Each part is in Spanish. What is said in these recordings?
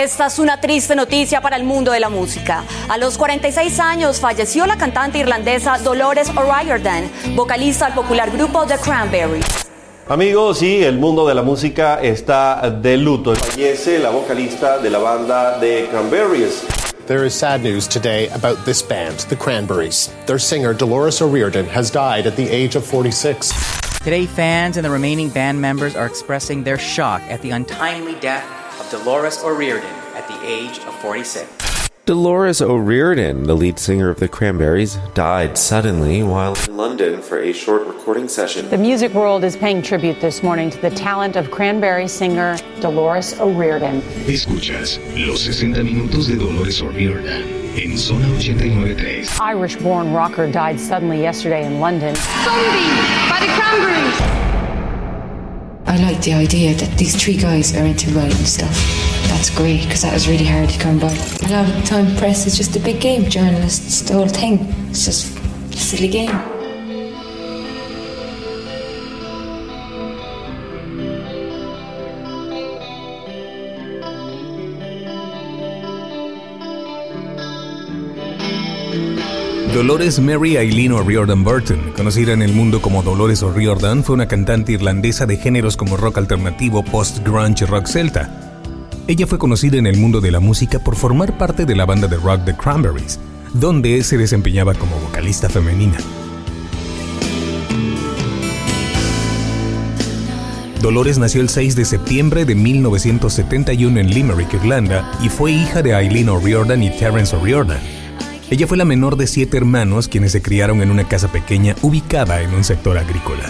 Esta es una triste noticia para el mundo de la música. A los 46 años falleció la cantante irlandesa Dolores O'Riordan, vocalista del popular grupo The Cranberries. Amigos, sí, el mundo de la música está de luto. Fallece la vocalista de la banda The Cranberries. There is sad news today about this band, the Cranberries. Their singer, Dolores O'Riordan, has died at the age of 46. Today, fans and the remaining band members are expressing their shock at the untimely death of Dolores O'Riordan at the age of 46. Dolores O'Riordan, the lead singer of the Cranberries, died suddenly while in London for a short recording session. The music world is paying tribute this morning to the talent of Cranberry singer Dolores O'Riordan. Escuchas los 60 minutos de Dolores O'Riordan en Zona 89.3. Irish-born rocker died suddenly yesterday in London. Zombie by the Cranberries. I like the idea that these three guys are into writing stuff. That's great because that was really hard to come by. A lot of the time, press is just a big game. Journalists, the whole thing. It's just a silly game. Dolores Mary Eileen O'Riordan Burton, conocida en el mundo como Dolores O'Riordan, fue una cantante irlandesa de géneros como rock alternativo, post-grunge y rock celta. Ella fue conocida en el mundo de la música por formar parte de la banda de rock The Cranberries, donde se desempeñaba como vocalista femenina. Dolores nació el 6 de septiembre de 1971 en Limerick, Irlanda, y fue hija de Eileen O'Riordan y Terence O'Riordan. Ella fue la menor de siete hermanos quienes se criaron en una casa pequeña ubicada en un sector agrícola.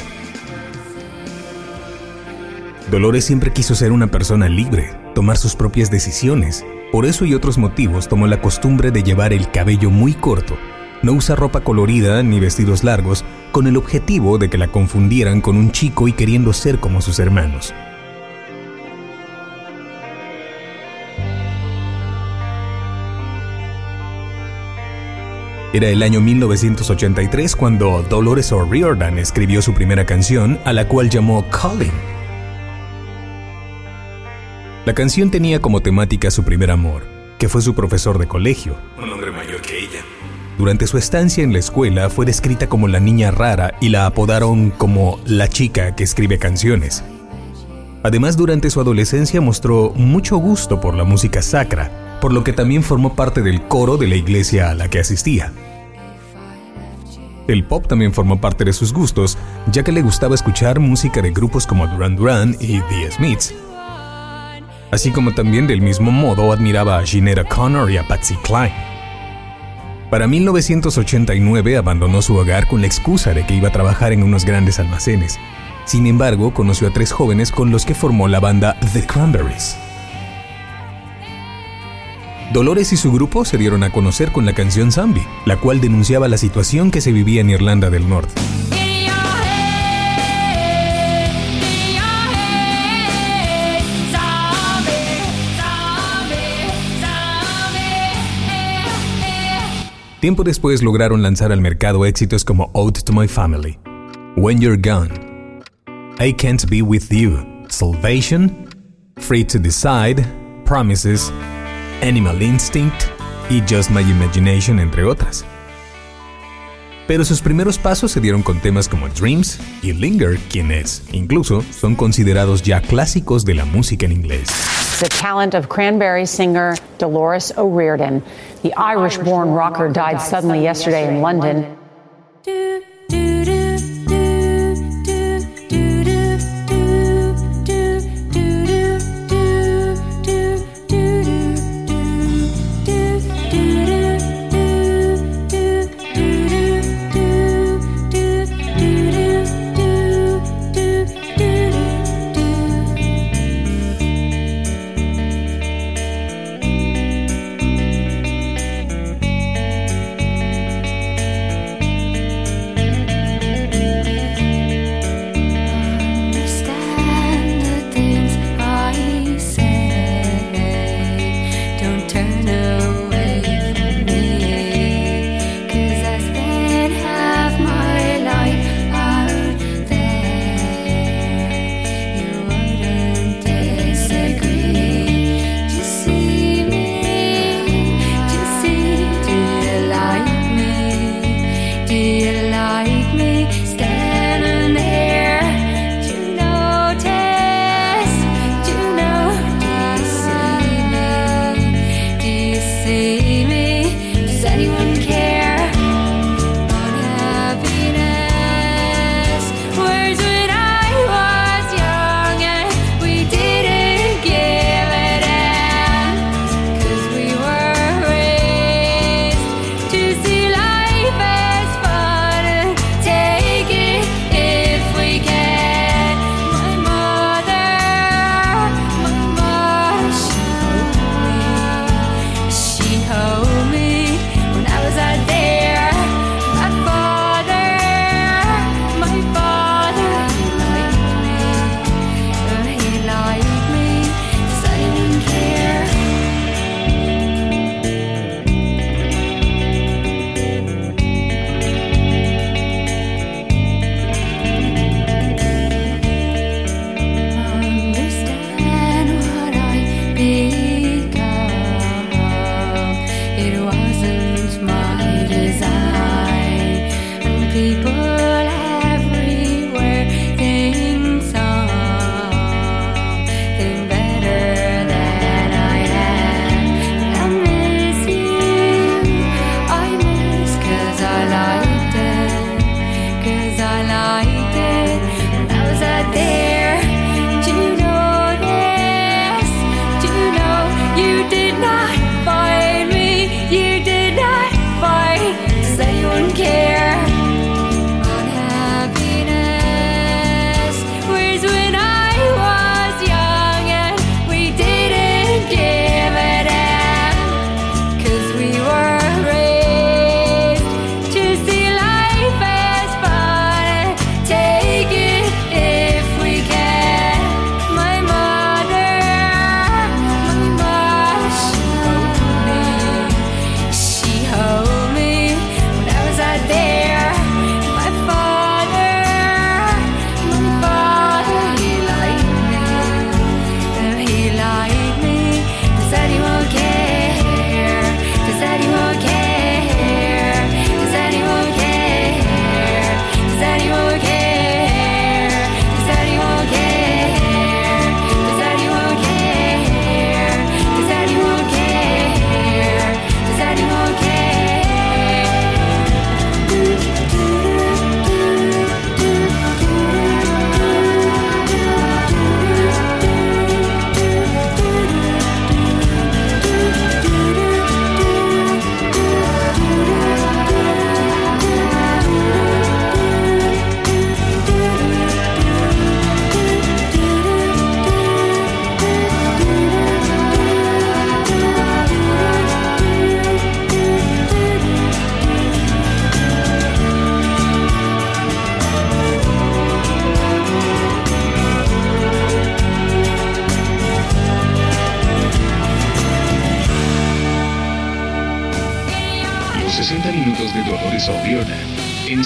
Dolores siempre quiso ser una persona libre, tomar sus propias decisiones. Por eso y otros motivos tomó la costumbre de llevar el cabello muy corto, no usa ropa colorida ni vestidos largos, con el objetivo de que la confundieran con un chico y queriendo ser como sus hermanos. Era el año 1983 cuando Dolores O'Riordan escribió su primera canción, a la cual llamó Calling. La canción tenía como temática su primer amor, que fue su profesor de colegio, un hombre mayor que ella. Durante su estancia en la escuela fue descrita como la niña rara y la apodaron como la chica que escribe canciones. Además, durante su adolescencia mostró mucho gusto por la música sacra, por lo que también formó parte del coro de la iglesia a la que asistía. El pop también formó parte de sus gustos, ya que le gustaba escuchar música de grupos como Duran Duran y The Smiths. Así como también del mismo modo admiraba a Sinead O'Connor y a Patsy Cline. Para 1989 abandonó su hogar con la excusa de que iba a trabajar en unos grandes almacenes. Sin embargo, conoció a tres jóvenes con los que formó la banda The Cranberries. Dolores y su grupo se dieron a conocer con la canción Zombie, la cual denunciaba la situación que se vivía en Irlanda del Norte. Tiempo después lograron lanzar al mercado éxitos como Ode to My Family, When You're Gone, I Can't Be With You, Salvation, Free to Decide, Promises, Animal Instinct y Just My Imagination, entre otras. Pero sus primeros pasos se dieron con temas como Dreams y Linger, quienes, incluso, son considerados ya clásicos de la música en inglés. The talent of Cranberry singer Dolores O'Riordan. The Irish born rocker died suddenly yesterday in London.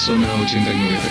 En zona 893.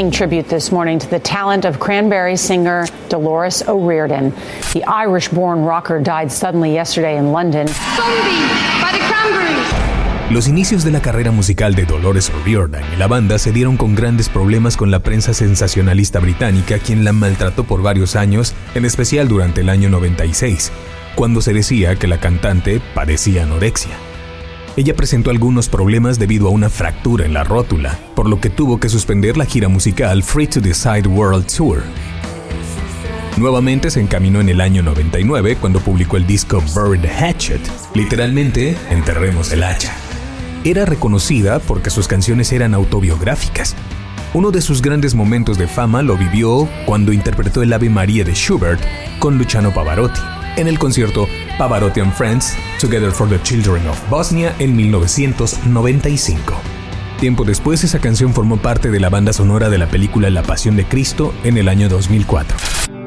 Paying tribute this morning to the talent of Cranberry singer Dolores O'Riordan. The Irish born rocker died suddenly yesterday in London. Los inicios de la carrera musical de Dolores O'Riordan y la banda se dieron con grandes problemas con la prensa sensacionalista británica, quien la maltrató por varios años, en especial durante el año 96, cuando se decía que la cantante padecía anorexia. Ella presentó algunos problemas debido a una fractura en la rótula, por lo que tuvo que suspender la gira musical Free to Decide World Tour. Nuevamente se encaminó en el año 99 cuando publicó el disco Buried Hatchet, literalmente Enterremos el hacha. Era reconocida porque sus canciones eran autobiográficas. Uno de sus grandes momentos de fama lo vivió cuando interpretó el Ave María de Schubert con Luciano Pavarotti en el concierto Pavarotti and Friends, Together for the Children of Bosnia en 1995. Tiempo después, esa canción formó parte de la banda sonora de la película La Pasión de Cristo en el año 2004.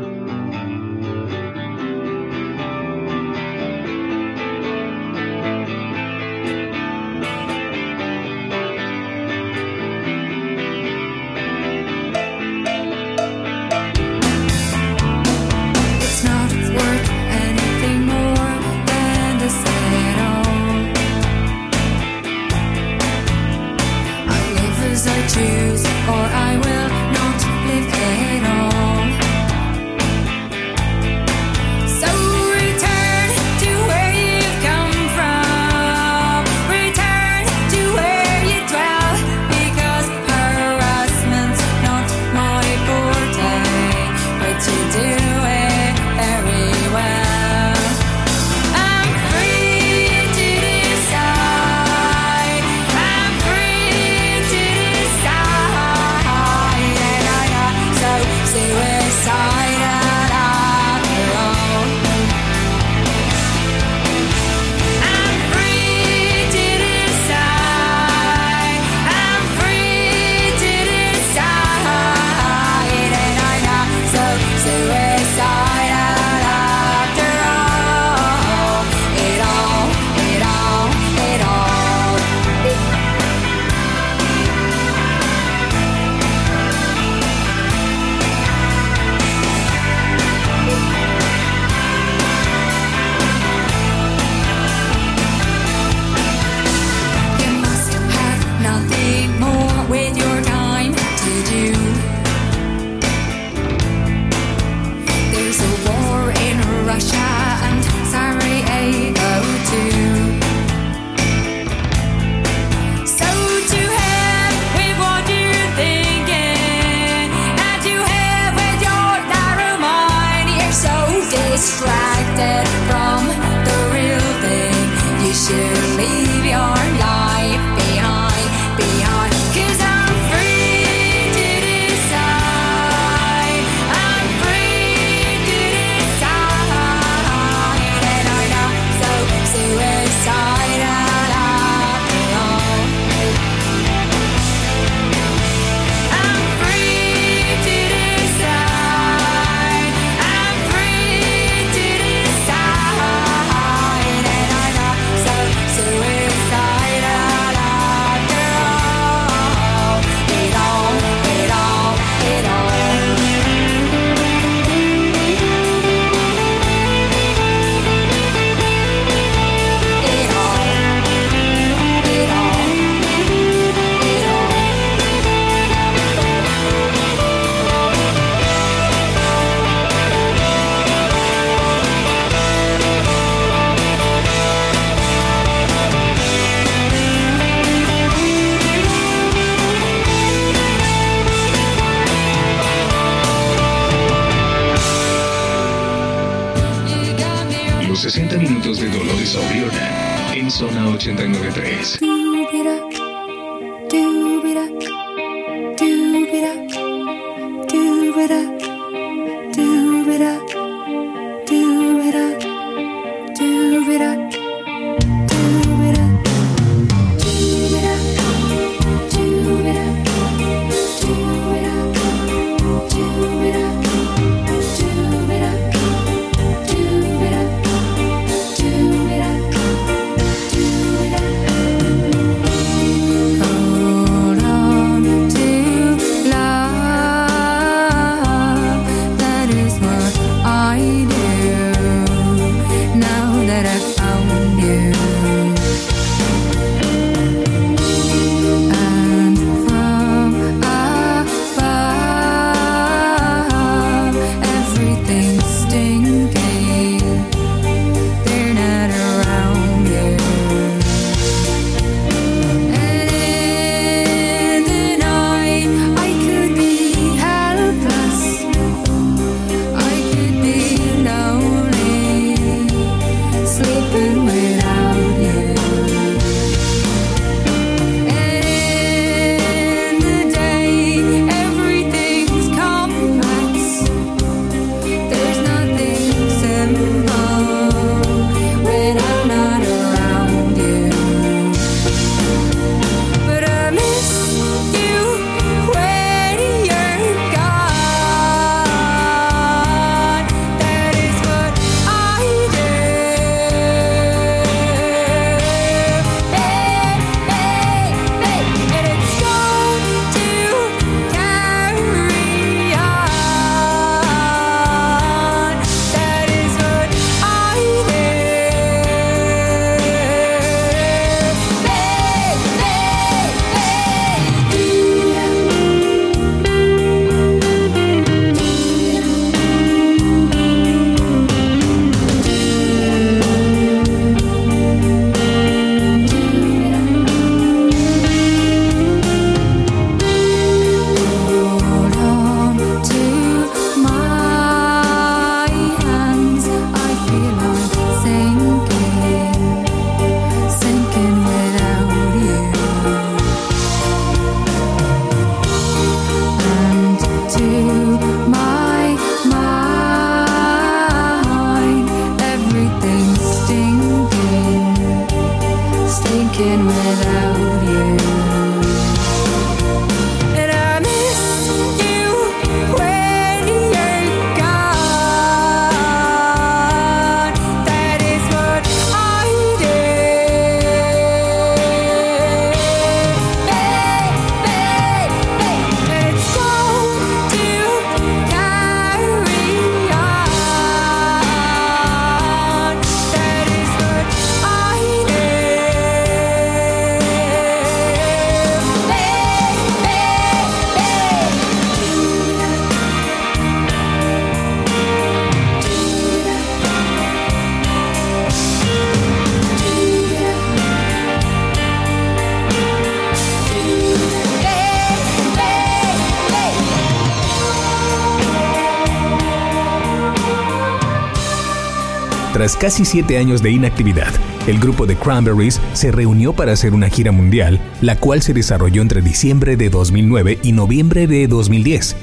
Tras casi siete años de inactividad, el grupo de Cranberries se reunió para hacer una gira mundial, la cual se desarrolló entre diciembre de 2009 y noviembre de 2010.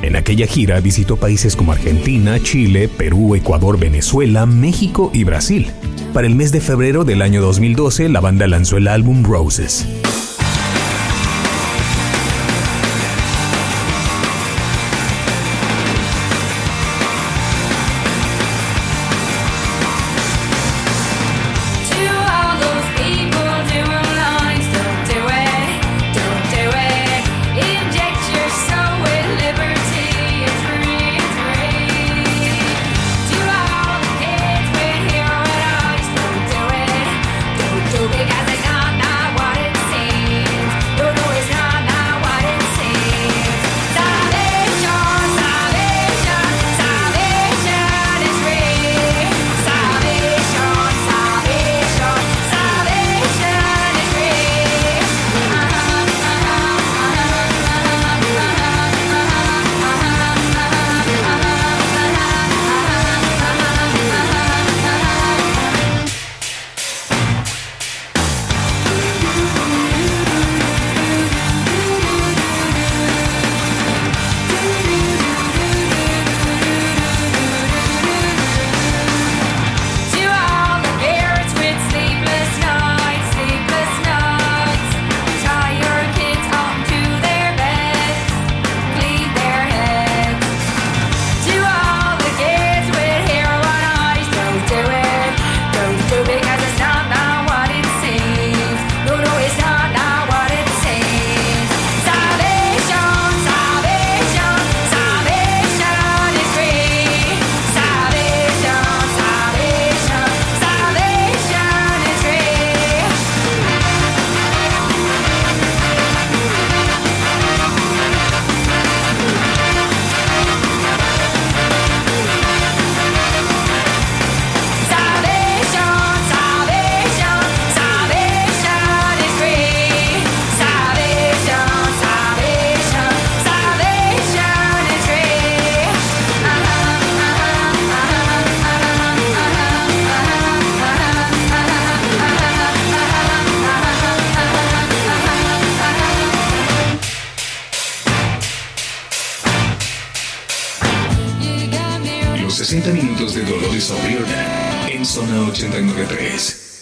En aquella gira visitó países como Argentina, Chile, Perú, Ecuador, Venezuela, México y Brasil. Para el mes de febrero del año 2012, la banda lanzó el álbum Roses.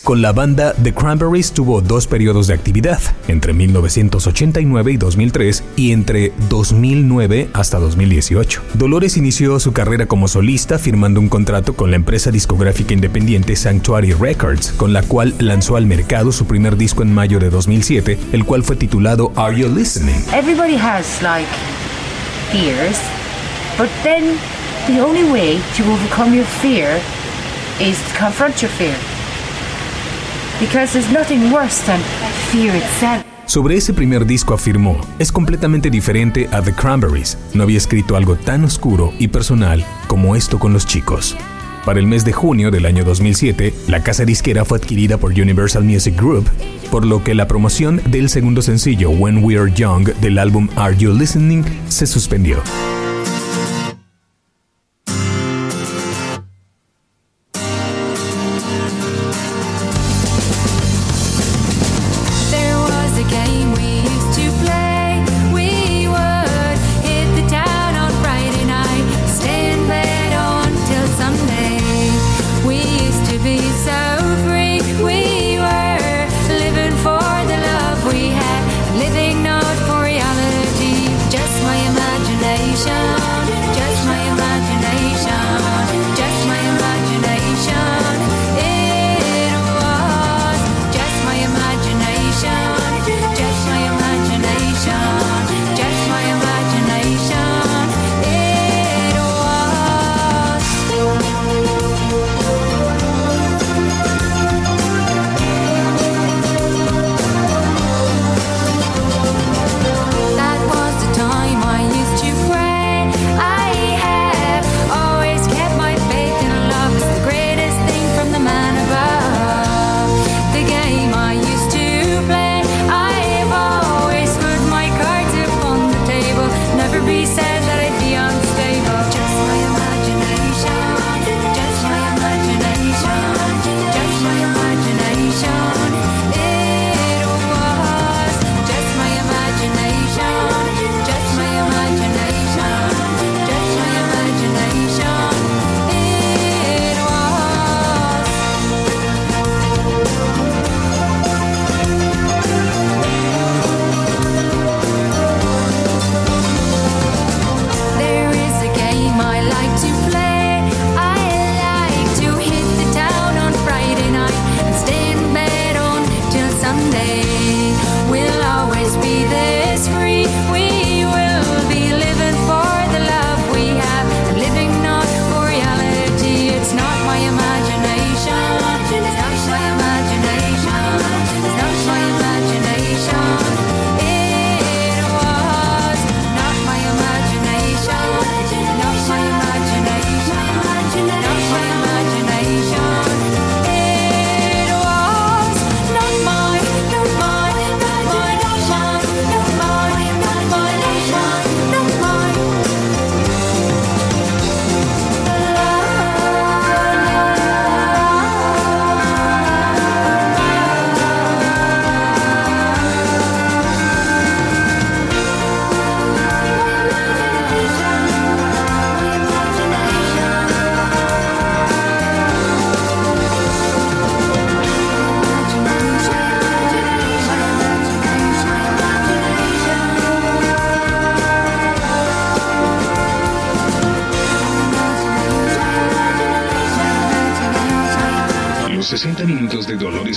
Con la banda, The Cranberries tuvo dos periodos de actividad, entre 1989 y 2003 y entre 2009 hasta 2018. Dolores inició su carrera como solista firmando un contrato con la empresa discográfica independiente Sanctuary Records, con la cual lanzó al mercado su primer disco en mayo de 2007, el cual fue titulado Are You Listening? Everybody has like fears, but then the only way to overcome your fear is to confront your fear. Because there's nothing worse than fear itself. Sobre ese primer disco afirmó, es completamente diferente a The Cranberries. No había escrito algo tan oscuro y personal como esto con los chicos. Para el mes de junio del año 2007, la casa disquera fue adquirida por Universal Music Group, por lo que la promoción del segundo sencillo When We Are Young del álbum Are You Listening se suspendió.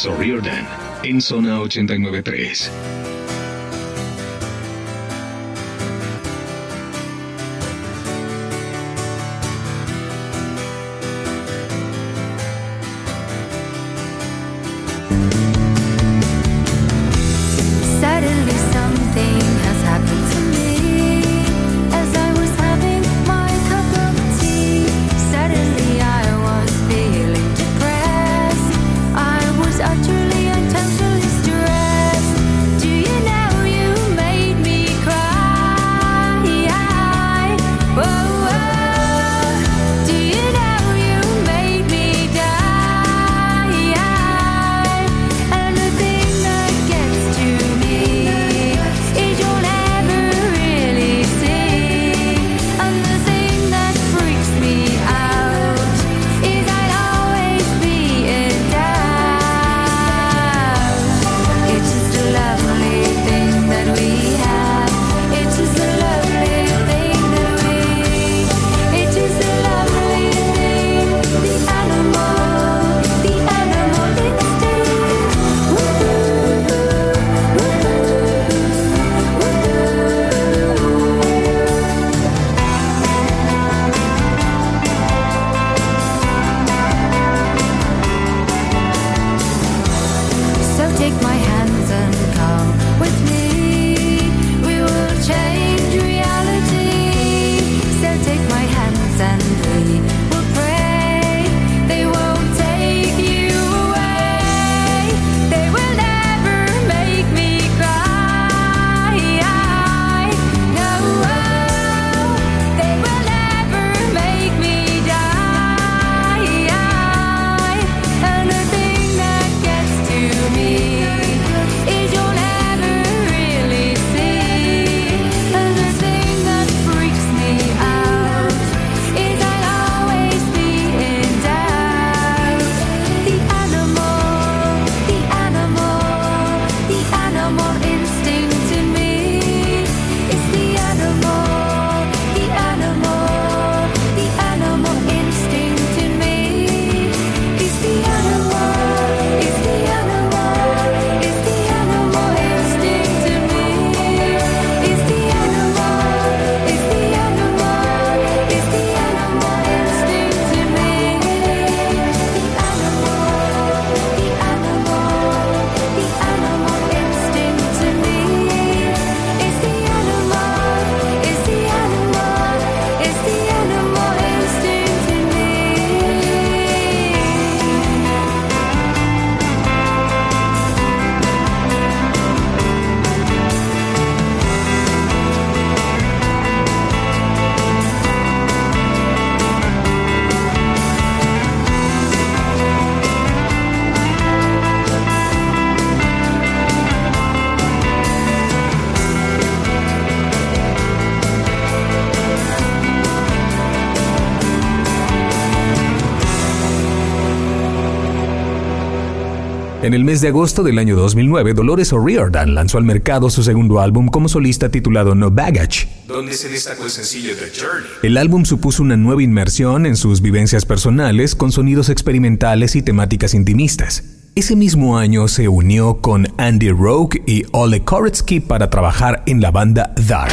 De Dolores O'Riordan en Zona 893. En el mes de agosto del año 2009, Dolores O'Riordan lanzó al mercado su segundo álbum como solista titulado No Baggage, donde se destacó el sencillo El álbum supuso una nueva inmersión en sus vivencias personales con sonidos experimentales y temáticas intimistas. Ese mismo año se unió con Andy Roque y Ole Koretsky para trabajar en la banda Dark.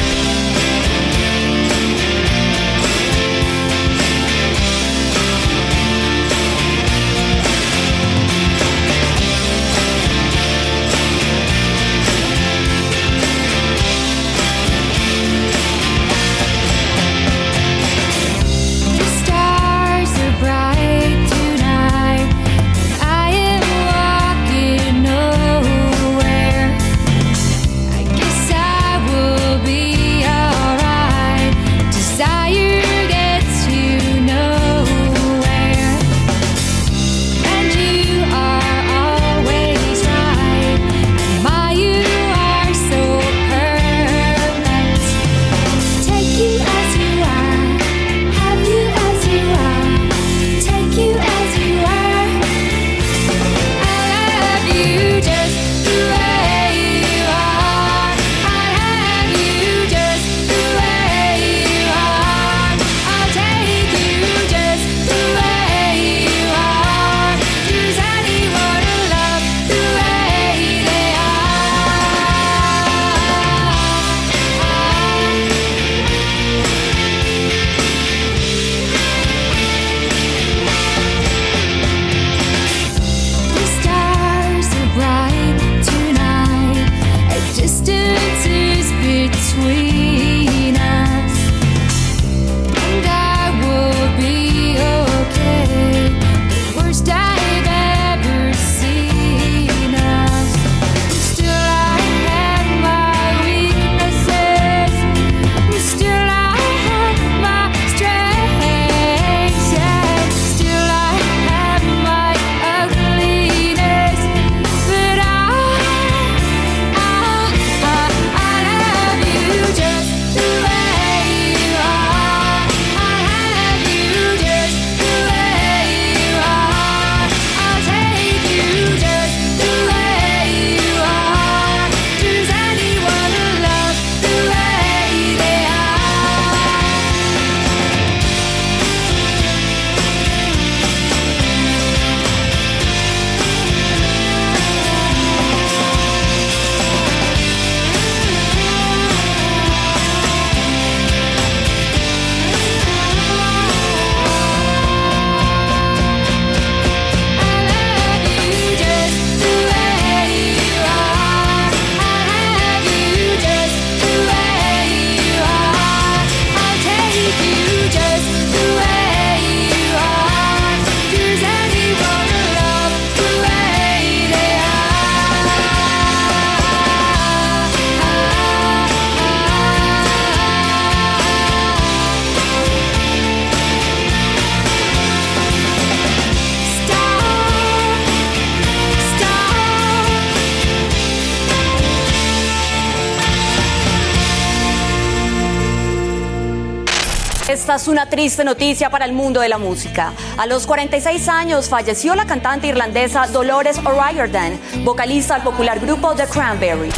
Esta es una triste noticia para el mundo de la música. A los 46 años falleció la cantante irlandesa Dolores O'Riordan, vocalista del popular grupo The Cranberries.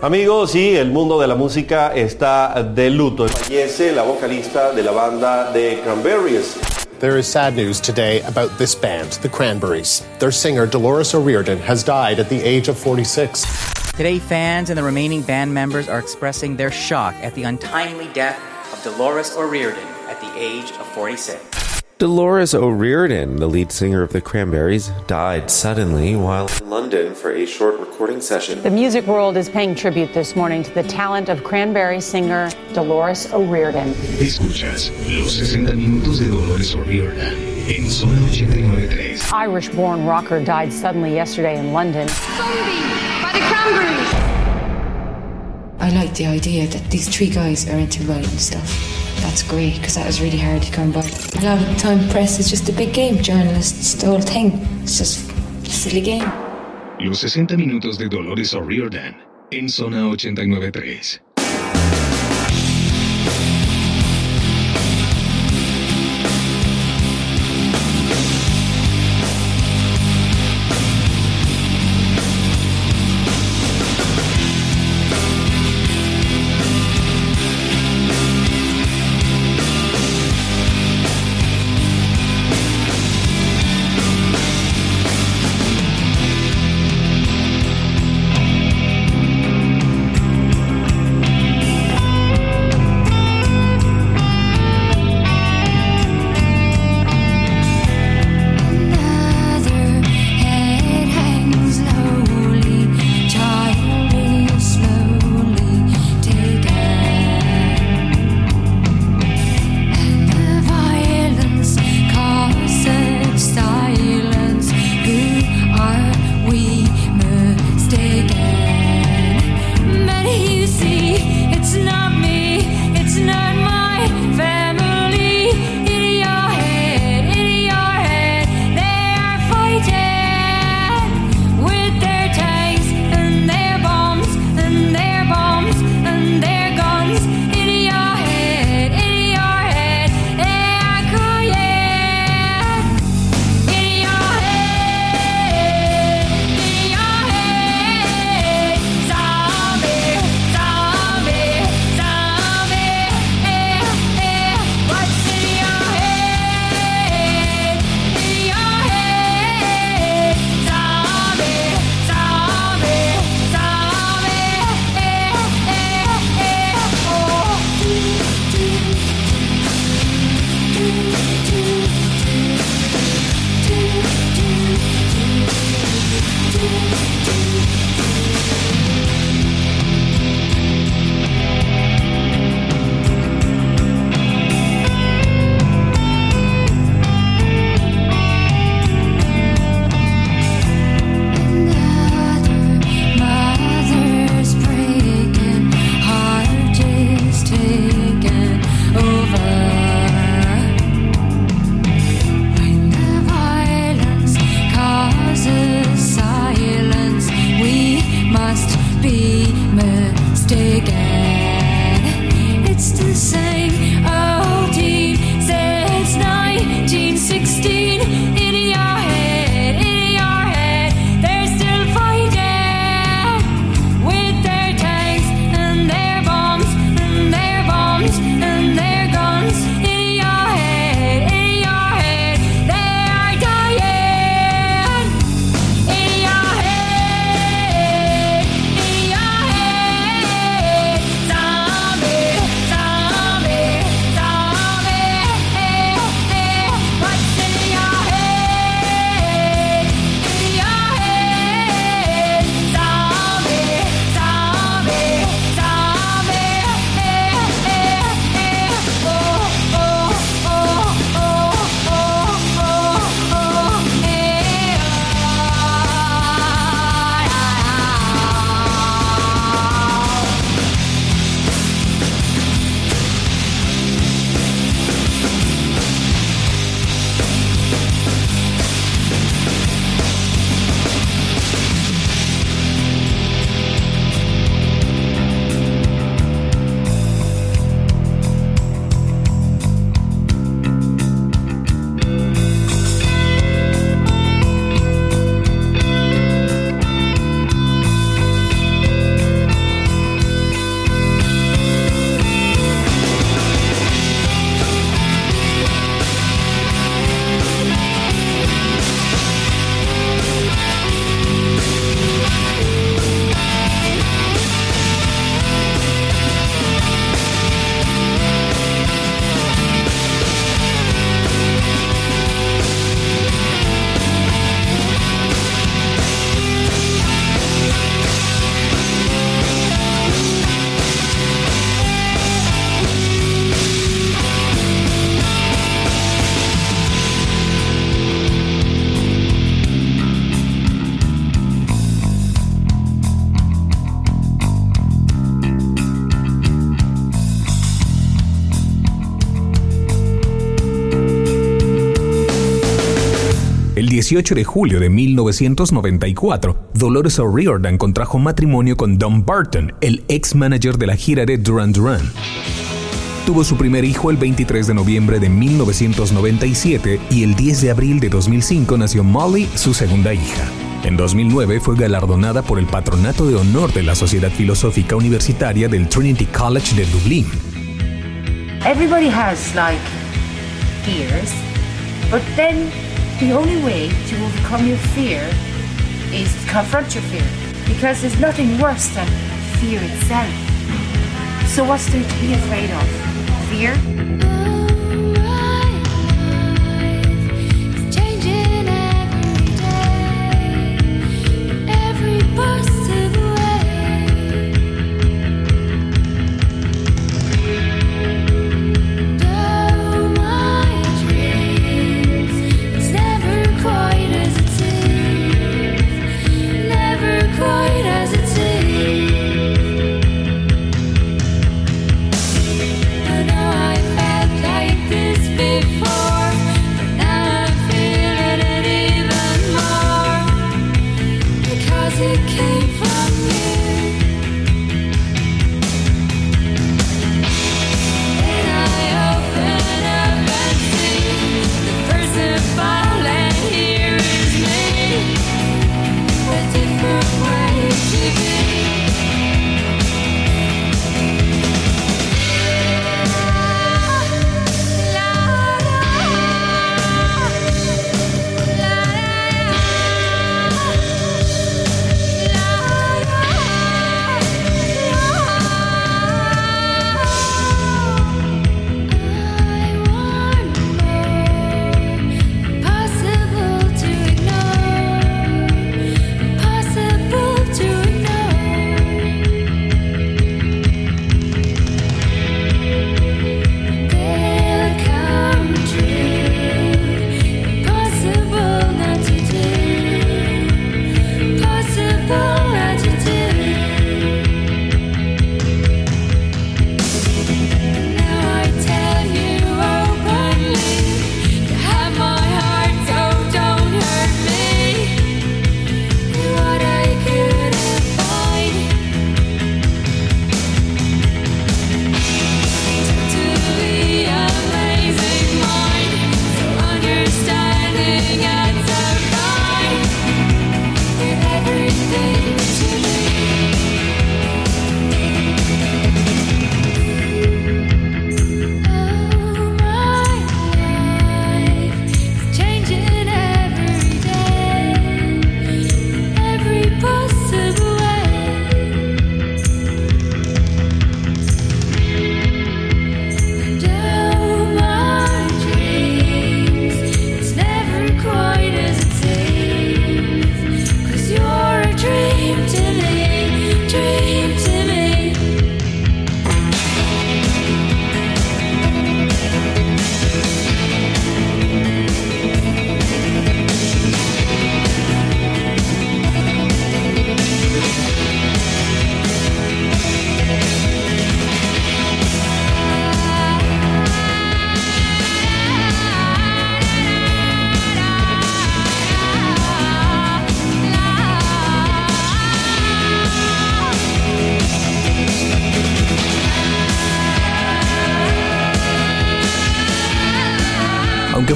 Amigos, sí, el mundo de la música está de luto. Fallece la vocalista de la banda de Cranberries. There is sad news today about this band, the Cranberries. Their singer, Dolores O'Riordan, has died at the age of 46. Today, fans and the remaining band members are expressing their shock at the untimely death Dolores O'Riordan at the age of 46. Dolores O'Riordan, the lead singer of the Cranberries, died suddenly while in London for a short recording session. The music world is paying tribute this morning to the talent of Cranberry singer Dolores O'Riordan. Escuchas los 60 minutos de Dolores O'Riordan en Zona 89.3. Irish born rocker died suddenly yesterday in London. By the Cranberries. I like the idea that these three guys are into writing stuff. That's great because that was really hard to come by. A lot of the time, press is just a big game. Journalists, the whole thing. It's just a silly game. Los 60 minutos de Dolores O'Riordan en Zona 89.3. 18 de julio de 1994, Dolores O'Riordan contrajo matrimonio con Don Barton, el ex manager de la gira de Duran Duran. Tuvo su primer hijo el 23 de noviembre de 1997 y el 10 de abril de 2005 nació Molly, su segunda hija. En 2009 fue galardonada por el Patronato de Honor de la Sociedad Filosófica Universitaria del Trinity College de Dublín. Everybody has like fears, but then the only way to overcome your fear is to confront your fear because there's nothing worse than fear itself. So what's there to be afraid of? Fear?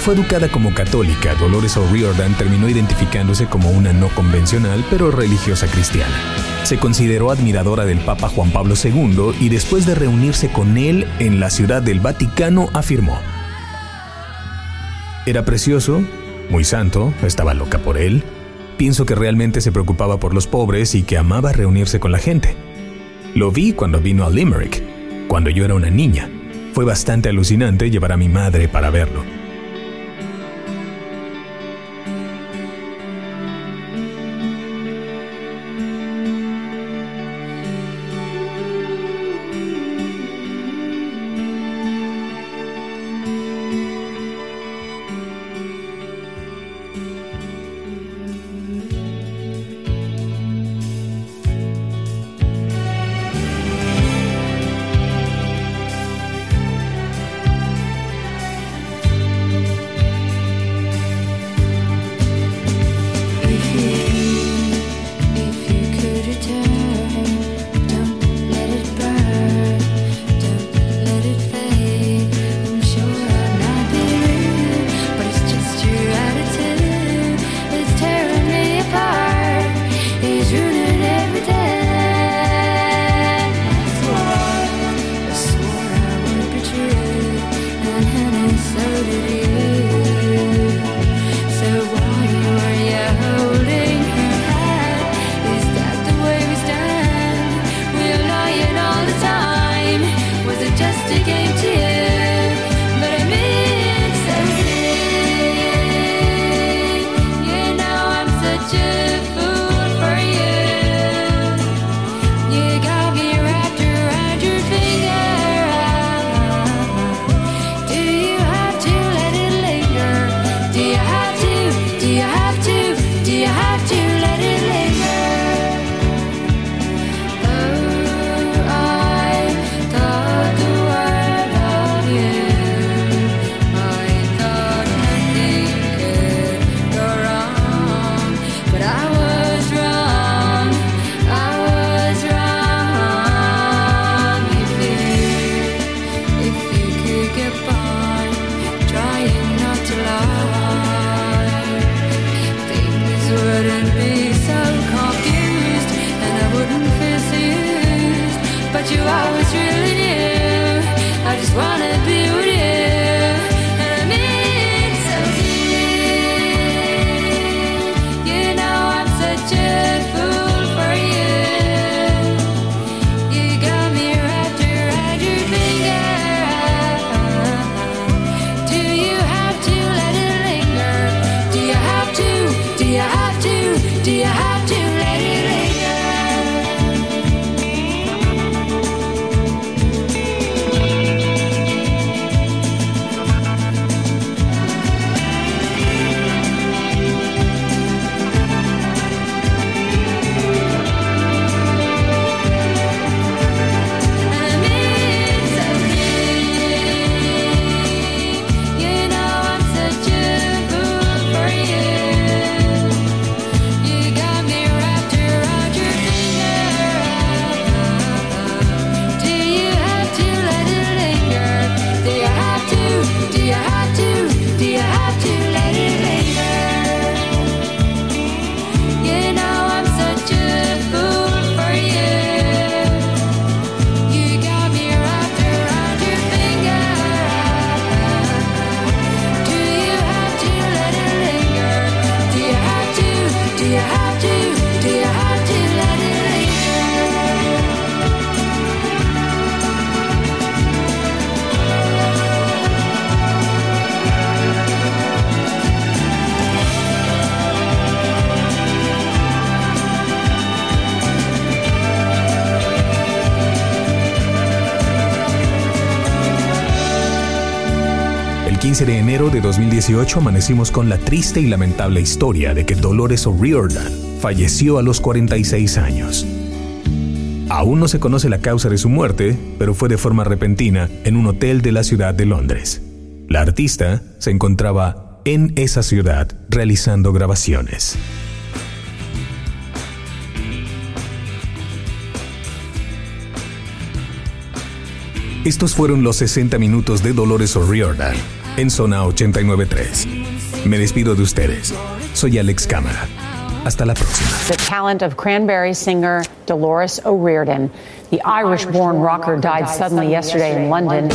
Fue educada como católica, Dolores O'Riordan terminó identificándose como una no convencional pero religiosa cristiana. Se consideró admiradora del Papa Juan Pablo II y después de reunirse con él en la ciudad del Vaticano afirmó, Era precioso, muy santo, estaba loca por él, pienso que realmente se preocupaba por los pobres y que amaba reunirse con la gente. Lo vi cuando vino a Limerick, cuando yo era una niña. Fue bastante alucinante llevar a mi madre para verlo. De 2018 amanecimos con la triste y lamentable historia de que Dolores O'Riordan falleció a los 46 años. Aún no se conoce la causa de su muerte, pero fue de forma repentina en un hotel de la ciudad de Londres. La artista se encontraba en esa ciudad realizando grabaciones. Estos fueron los 60 minutos de Dolores O'Riordan en Zona 893. Me despido de ustedes. Soy Alex Cámara. Hasta la próxima. The talent of Cranberry singer Dolores O'Riordan. The Irish born rocker died suddenly yesterday in London.